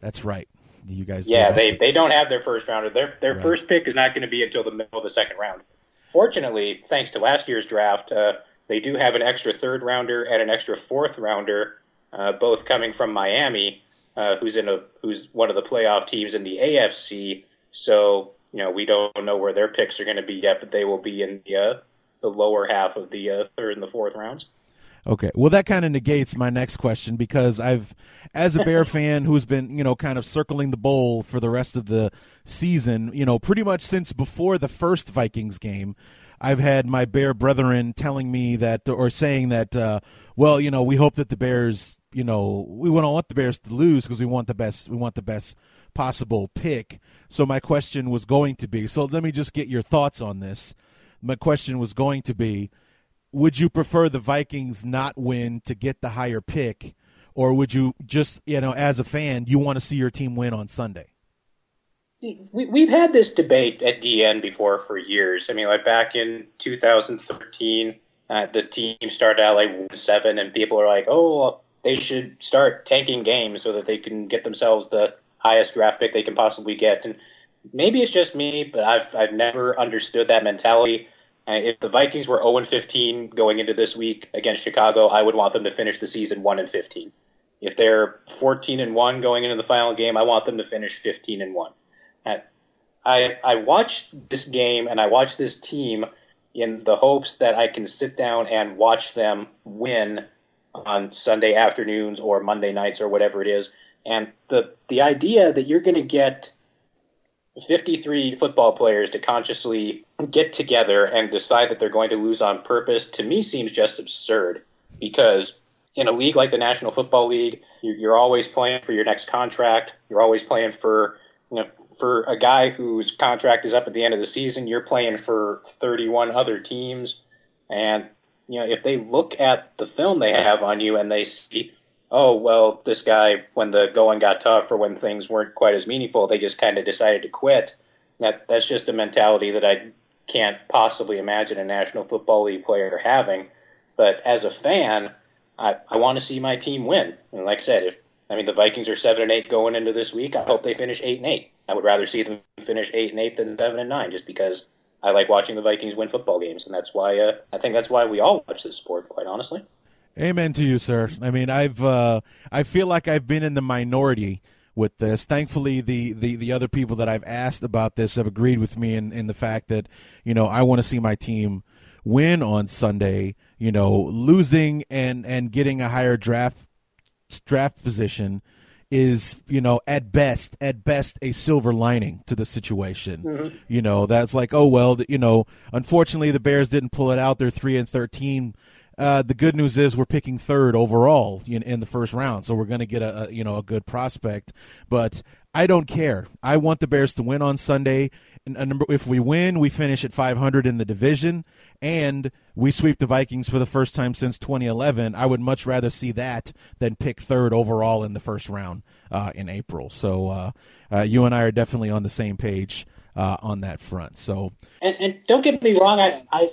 That's right. You guys Yeah, they, they don't have their first rounder. Their their right. first pick is not going to be until the middle of the second round. Fortunately, thanks to last year's draft, uh, they do have an extra third rounder and an extra fourth rounder, uh, both coming from Miami, uh, who's in a who's one of the playoff teams in the AFC. So you know we don't know where their picks are going to be yet, but they will be in the uh, the lower half of the uh, third and the fourth rounds. Okay. Well, that kind of negates my next question because I've, as a Bear fan who's been, you know, kind of circling the bowl for the rest of the season, you know, pretty much since before the first Vikings game, I've had my Bear brethren telling me that, or saying that, uh, well, you know, we hope that the Bears, you know, we want to want the Bears to lose because we want the best, we want the best possible pick. So my question was going to be, so let me just get your thoughts on this. My question was going to be, would you prefer the Vikings not win to get the higher pick, or would you just, you know, as a fan, you want to see your team win on Sunday? We, have had this debate at DN before for years. I mean, like back in 2013, uh, the team started out like one seven, and people are like, "Oh, they should start tanking games so that they can get themselves the highest draft pick they can possibly get." And maybe it's just me, but I've I've never understood that mentality. If the Vikings were 0 15 going into this week against Chicago, I would want them to finish the season 1 and 15. If they're 14 and 1 going into the final game, I want them to finish 15 and 1. I I watched this game and I watched this team in the hopes that I can sit down and watch them win on Sunday afternoons or Monday nights or whatever it is. And the the idea that you're going to get 53 football players to consciously get together and decide that they're going to lose on purpose to me seems just absurd because in a league like the National Football League, you're always playing for your next contract. You're always playing for, you know, for a guy whose contract is up at the end of the season. You're playing for 31 other teams, and you know if they look at the film they have on you and they see oh well this guy when the going got tough or when things weren't quite as meaningful they just kind of decided to quit. That that's just a mentality that I can't possibly imagine a National Football League player having. But as a fan I, I want to see my team win. And like I said if I mean the Vikings are 7 and 8 going into this week I hope they finish 8 and 8 I would rather see them finish 8 and 8 than 7 and 9 just because I like watching the Vikings win football games. And that's why uh, I think that's why we all watch this sport quite honestly Amen to you, sir. I mean, I've uh, I feel like I've been in the minority with this. Thankfully, the, the, the other people that I've asked about this have agreed with me in, in the fact that you know I want to see my team win on Sunday. You know, losing and and getting a higher draft draft position is you know at best at best a silver lining to the situation mm-hmm. you know that's like oh well you know unfortunately the bears didn't pull it out they're 3 and 13 uh, the good news is we're picking third overall in, in the first round, so we're going to get a, a, you know a good prospect. But I don't care. I want the Bears to win on Sunday. And if we win, we finish at 500 in the division, and we sweep the Vikings for the first time since 2011. I would much rather see that than pick third overall in the first round uh, in April. So uh, uh, you and I are definitely on the same page uh, on that front. So, and, and don't get me wrong, I, I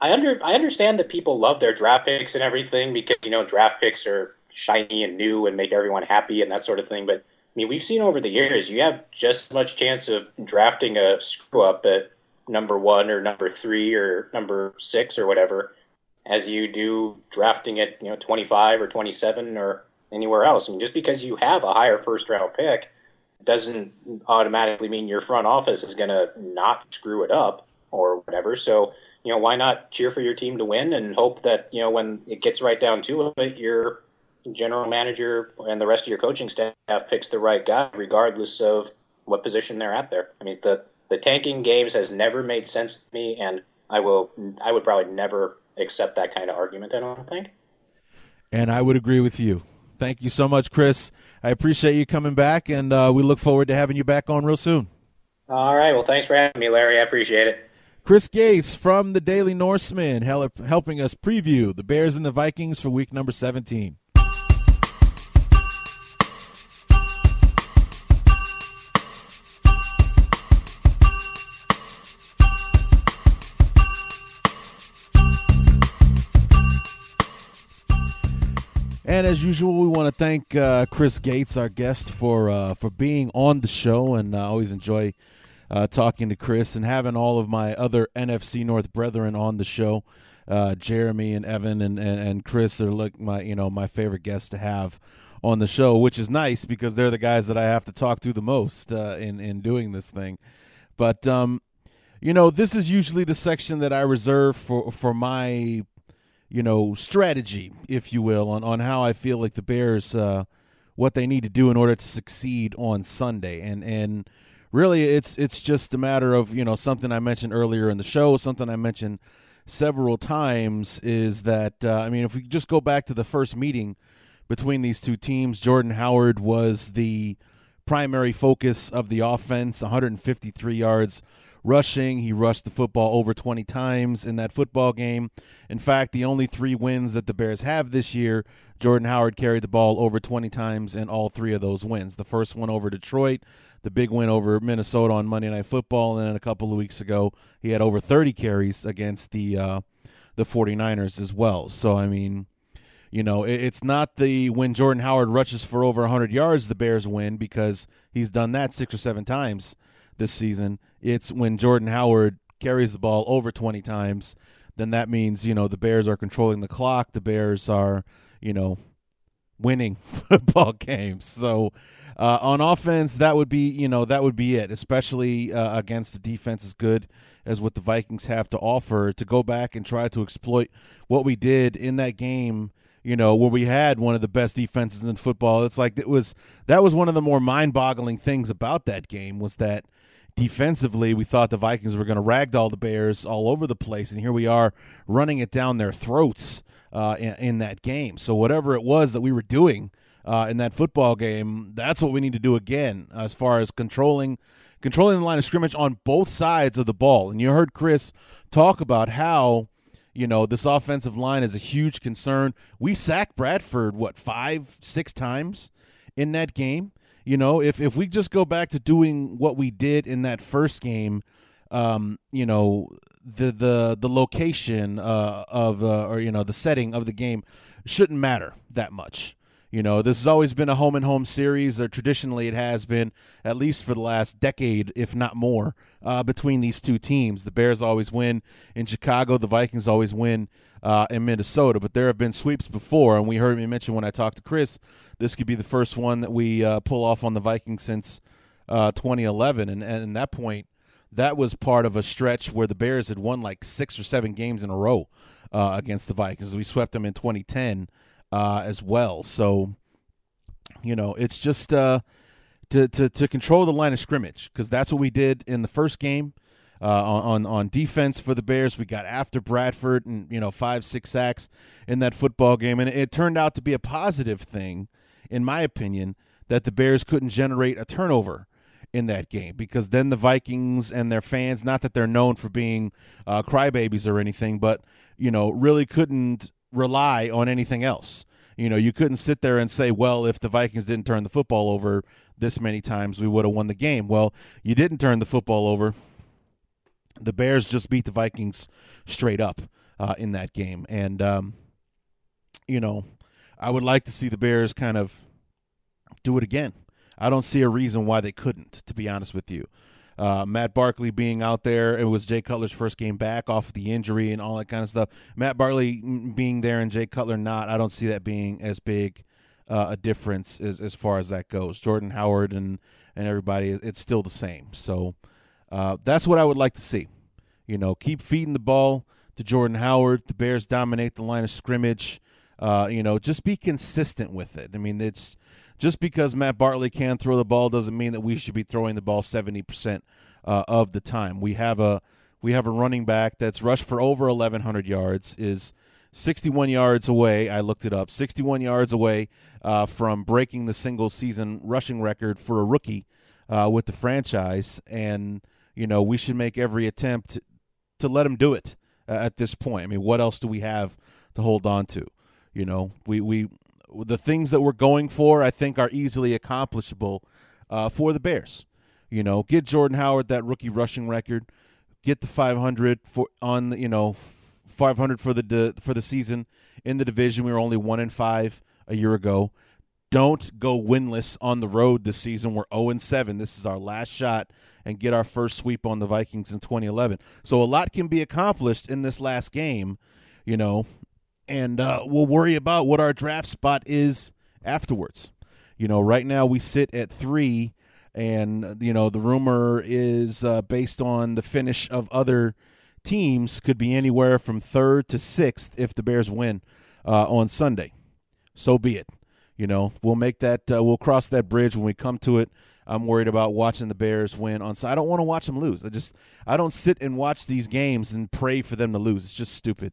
I under I understand that people love their draft picks and everything because you know draft picks are shiny and new and make everyone happy and that sort of thing. But I mean, we've seen over the years you have just as much chance of drafting a screw up at number one or number three or number six or whatever as you do drafting at you know 25 or 27 or anywhere else. I mean, just because you have a higher first round pick doesn't automatically mean your front office is going to not screw it up or whatever. So you know, why not cheer for your team to win and hope that, you know, when it gets right down to it, your general manager and the rest of your coaching staff picks the right guy, regardless of what position they're at there. I mean, the, the tanking games has never made sense to me, and I will, I would probably never accept that kind of argument, I don't think. And I would agree with you. Thank you so much, Chris. I appreciate you coming back, and uh, we look forward to having you back on real soon. All right. Well, thanks for having me, Larry. I appreciate it. Chris Gates from the Daily Norseman helping us preview the Bears and the Vikings for week number 17. And as usual, we want to thank uh, Chris Gates, our guest, for uh, for being on the show, and I uh, always enjoy uh, talking to Chris and having all of my other NFC North brethren on the show. Uh, Jeremy and Evan and, and, and Chris are like my you know my favorite guests to have on the show, which is nice because they're the guys that I have to talk to the most uh, in in doing this thing. But um, you know, this is usually the section that I reserve for for my, you know, strategy, if you will, on on how I feel like the Bears, uh, what they need to do in order to succeed on Sunday, and and really, it's it's just a matter of you know something I mentioned earlier in the show, something I mentioned several times is that uh, I mean, if we just go back to the first meeting between these two teams, Jordan Howard was the primary focus of the offense, 153 yards rushing. He rushed the football over 20 times in that football game. In fact, the only three wins that the Bears have this year, Jordan Howard carried the ball over 20 times in all three of those wins. The first one over Detroit, the big win over Minnesota on Monday Night Football, and then a couple of weeks ago, he had over 30 carries against the uh, the 49ers as well. So, I mean, you know, it's not the when Jordan Howard rushes for over 100 yards, the Bears win because he's done that six or seven times this season. It's when Jordan Howard carries the ball over 20 times, then that means, you know, the Bears are controlling the clock. The Bears are, you know, winning football games. So uh, on offense, that would be, you know, that would be it, especially uh, against the defense as good as what the Vikings have to offer to go back and try to exploit what we did in that game you know, where we had one of the best defenses in football. It's like it was that was one of the more mind-boggling things about that game was that defensively, we thought the Vikings were going to ragdoll the Bears all over the place, and here we are running it down their throats uh, in, in, that game. So whatever it was that we were doing uh, in that football game, that's what we need to do again as far as controlling controlling the line of scrimmage on both sides of the ball. And you heard Chris talk about how. You know, this offensive line is a huge concern. We sacked Bradford, what, five, six times in that game? You know, if if we just go back to doing what we did in that first game, um, you know, the the the location uh, of uh, or you know the setting of the game shouldn't matter that much. You know, this has always been a home and home series, or traditionally it has been, at least for the last decade, if not more, uh, between these two teams. The Bears always win in Chicago, the Vikings always win uh, in Minnesota, but there have been sweeps before, and we heard me mention when I talked to Chris, this could be the first one that we uh, pull off on the Vikings since uh, 2011, and, and at that point, that was part of a stretch where the Bears had won like six or seven games in a row uh, against the Vikings. We swept them in 2010 uh, as well. So, you know, it's just uh, to, to to control the line of scrimmage because that's what we did in the first game. Uh, on on defense for the Bears, we got after Bradford and you know five six sacks in that football game, and it turned out to be a positive thing, in my opinion, that the Bears couldn't generate a turnover in that game because then the Vikings and their fans, not that they're known for being uh, crybabies or anything, but you know really couldn't rely on anything else. You know, you couldn't sit there and say, well, if the Vikings didn't turn the football over this many times, we would have won the game. Well, you didn't turn the football over. The Bears just beat the Vikings straight up uh, in that game. And, um, you know, I would like to see the Bears kind of do it again. I don't see a reason why they couldn't, to be honest with you. Uh, Matt Barkley being out there. It was Jay Cutler's first game back off the injury and all that kind of stuff. Matt Barkley being there and Jay Cutler not, I don't see that being as big uh, a difference as as far as that goes. Jordan Howard and and everybody, it's still the same. So uh, that's what I would like to see. You know, keep feeding the ball to Jordan Howard. The Bears dominate the line of scrimmage. Uh, you know, just be consistent with it. I mean, it's just because Matt Barkley can throw the ball doesn't mean that we should be throwing the ball 70% uh, of the time. We have a we have a running back that's rushed for over 1100 yards is 61 yards away. I looked it up. 61 yards away uh, from breaking the single season rushing record for a rookie uh, with the franchise and you know, we should make every attempt to let him do it uh, at this point. I mean, what else do we have to hold on to? You know, we we the things that we're going for, I think, are easily accomplishable uh, for the Bears. You know, get Jordan Howard that rookie rushing record, get the 500 for on you know 500 for the for the season in the division. We were only one in five a year ago. Don't go winless on the road this season. We're 0 and 7. This is our last shot and get our first sweep on the Vikings in 2011. So a lot can be accomplished in this last game, you know, and uh, we'll worry about what our draft spot is afterwards. You know, right now we sit at three, And you know, the rumor is uh, based on the finish of other teams could be anywhere from third to sixth if the Bears win uh, on Sunday. So be it. You know, we'll make that. Uh, we'll cross that bridge when we come to it. I'm worried about watching the Bears win on. So I don't want to watch them lose. I just I don't sit and watch these games and pray for them to lose. It's just stupid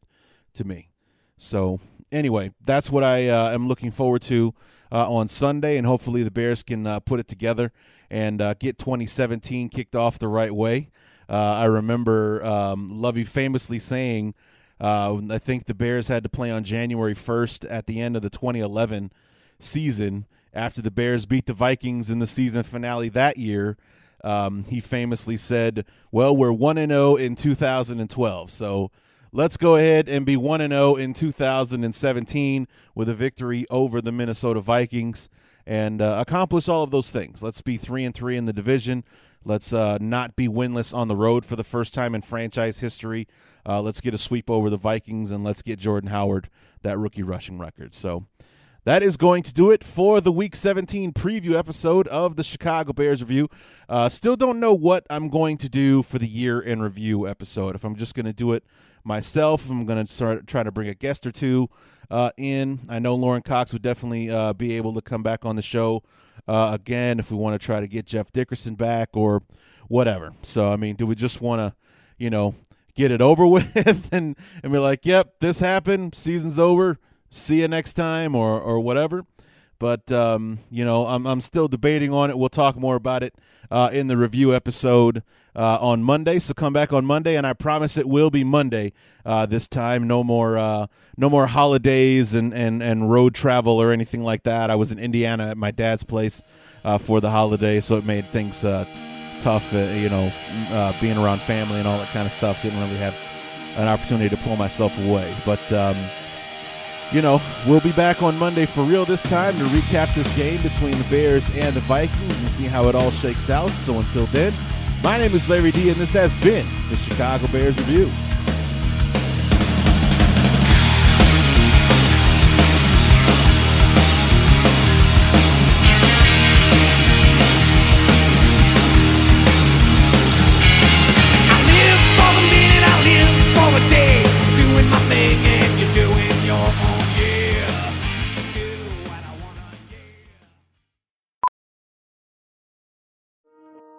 to me. So anyway, that's what I uh, am looking forward to uh, on Sunday, and hopefully the Bears can uh, put it together and uh, get 2017 kicked off the right way. Uh, I remember um, Lovie famously saying, uh, I think the Bears had to play on January 1st at the end of the 2011 season after the Bears beat the Vikings in the season finale that year. Um, he famously said, "Well, we're one and zero oh in 2012, so let's go ahead and be one and zero oh in 2017 with a victory over the Minnesota Vikings and uh, accomplish all of those things. Let's be three and three in the division. Let's uh, not be winless on the road for the first time in franchise history. Uh, let's get a sweep over the Vikings and let's get Jordan Howard that rookie rushing record." So that is going to do it for the Week 17 preview episode of the Chicago Bears review. Uh, still don't know what I'm going to do for the year in review episode. If I'm just going to do it myself, I'm going to start trying to bring a guest or two uh, in. I know Lauren Cox would definitely uh, be able to come back on the show uh, again if we want to try to get Jeff Dickerson back or whatever. So, I mean, do we just want to, you know, get it over with and, and be like, yep, this happened, season's over see you next time or or whatever. But um, you know, I'm I'm still debating on it. We'll talk more about it uh, in the review episode uh, on Monday. So come back on Monday, and I promise it will be Monday uh, this time. No more uh, no more holidays and, and and road travel or anything like that. I was in Indiana at my dad's place uh, for the holiday, so it made things uh, tough. you know, being around family and all that kind of stuff. Didn't really have an opportunity to pull myself away, but. Um, you know, we'll be back on Monday for real this time to recap this game between the Bears and the Vikings and see how it all shakes out. So until then, my name is Larry D, and this has been the Chicago Bears Review.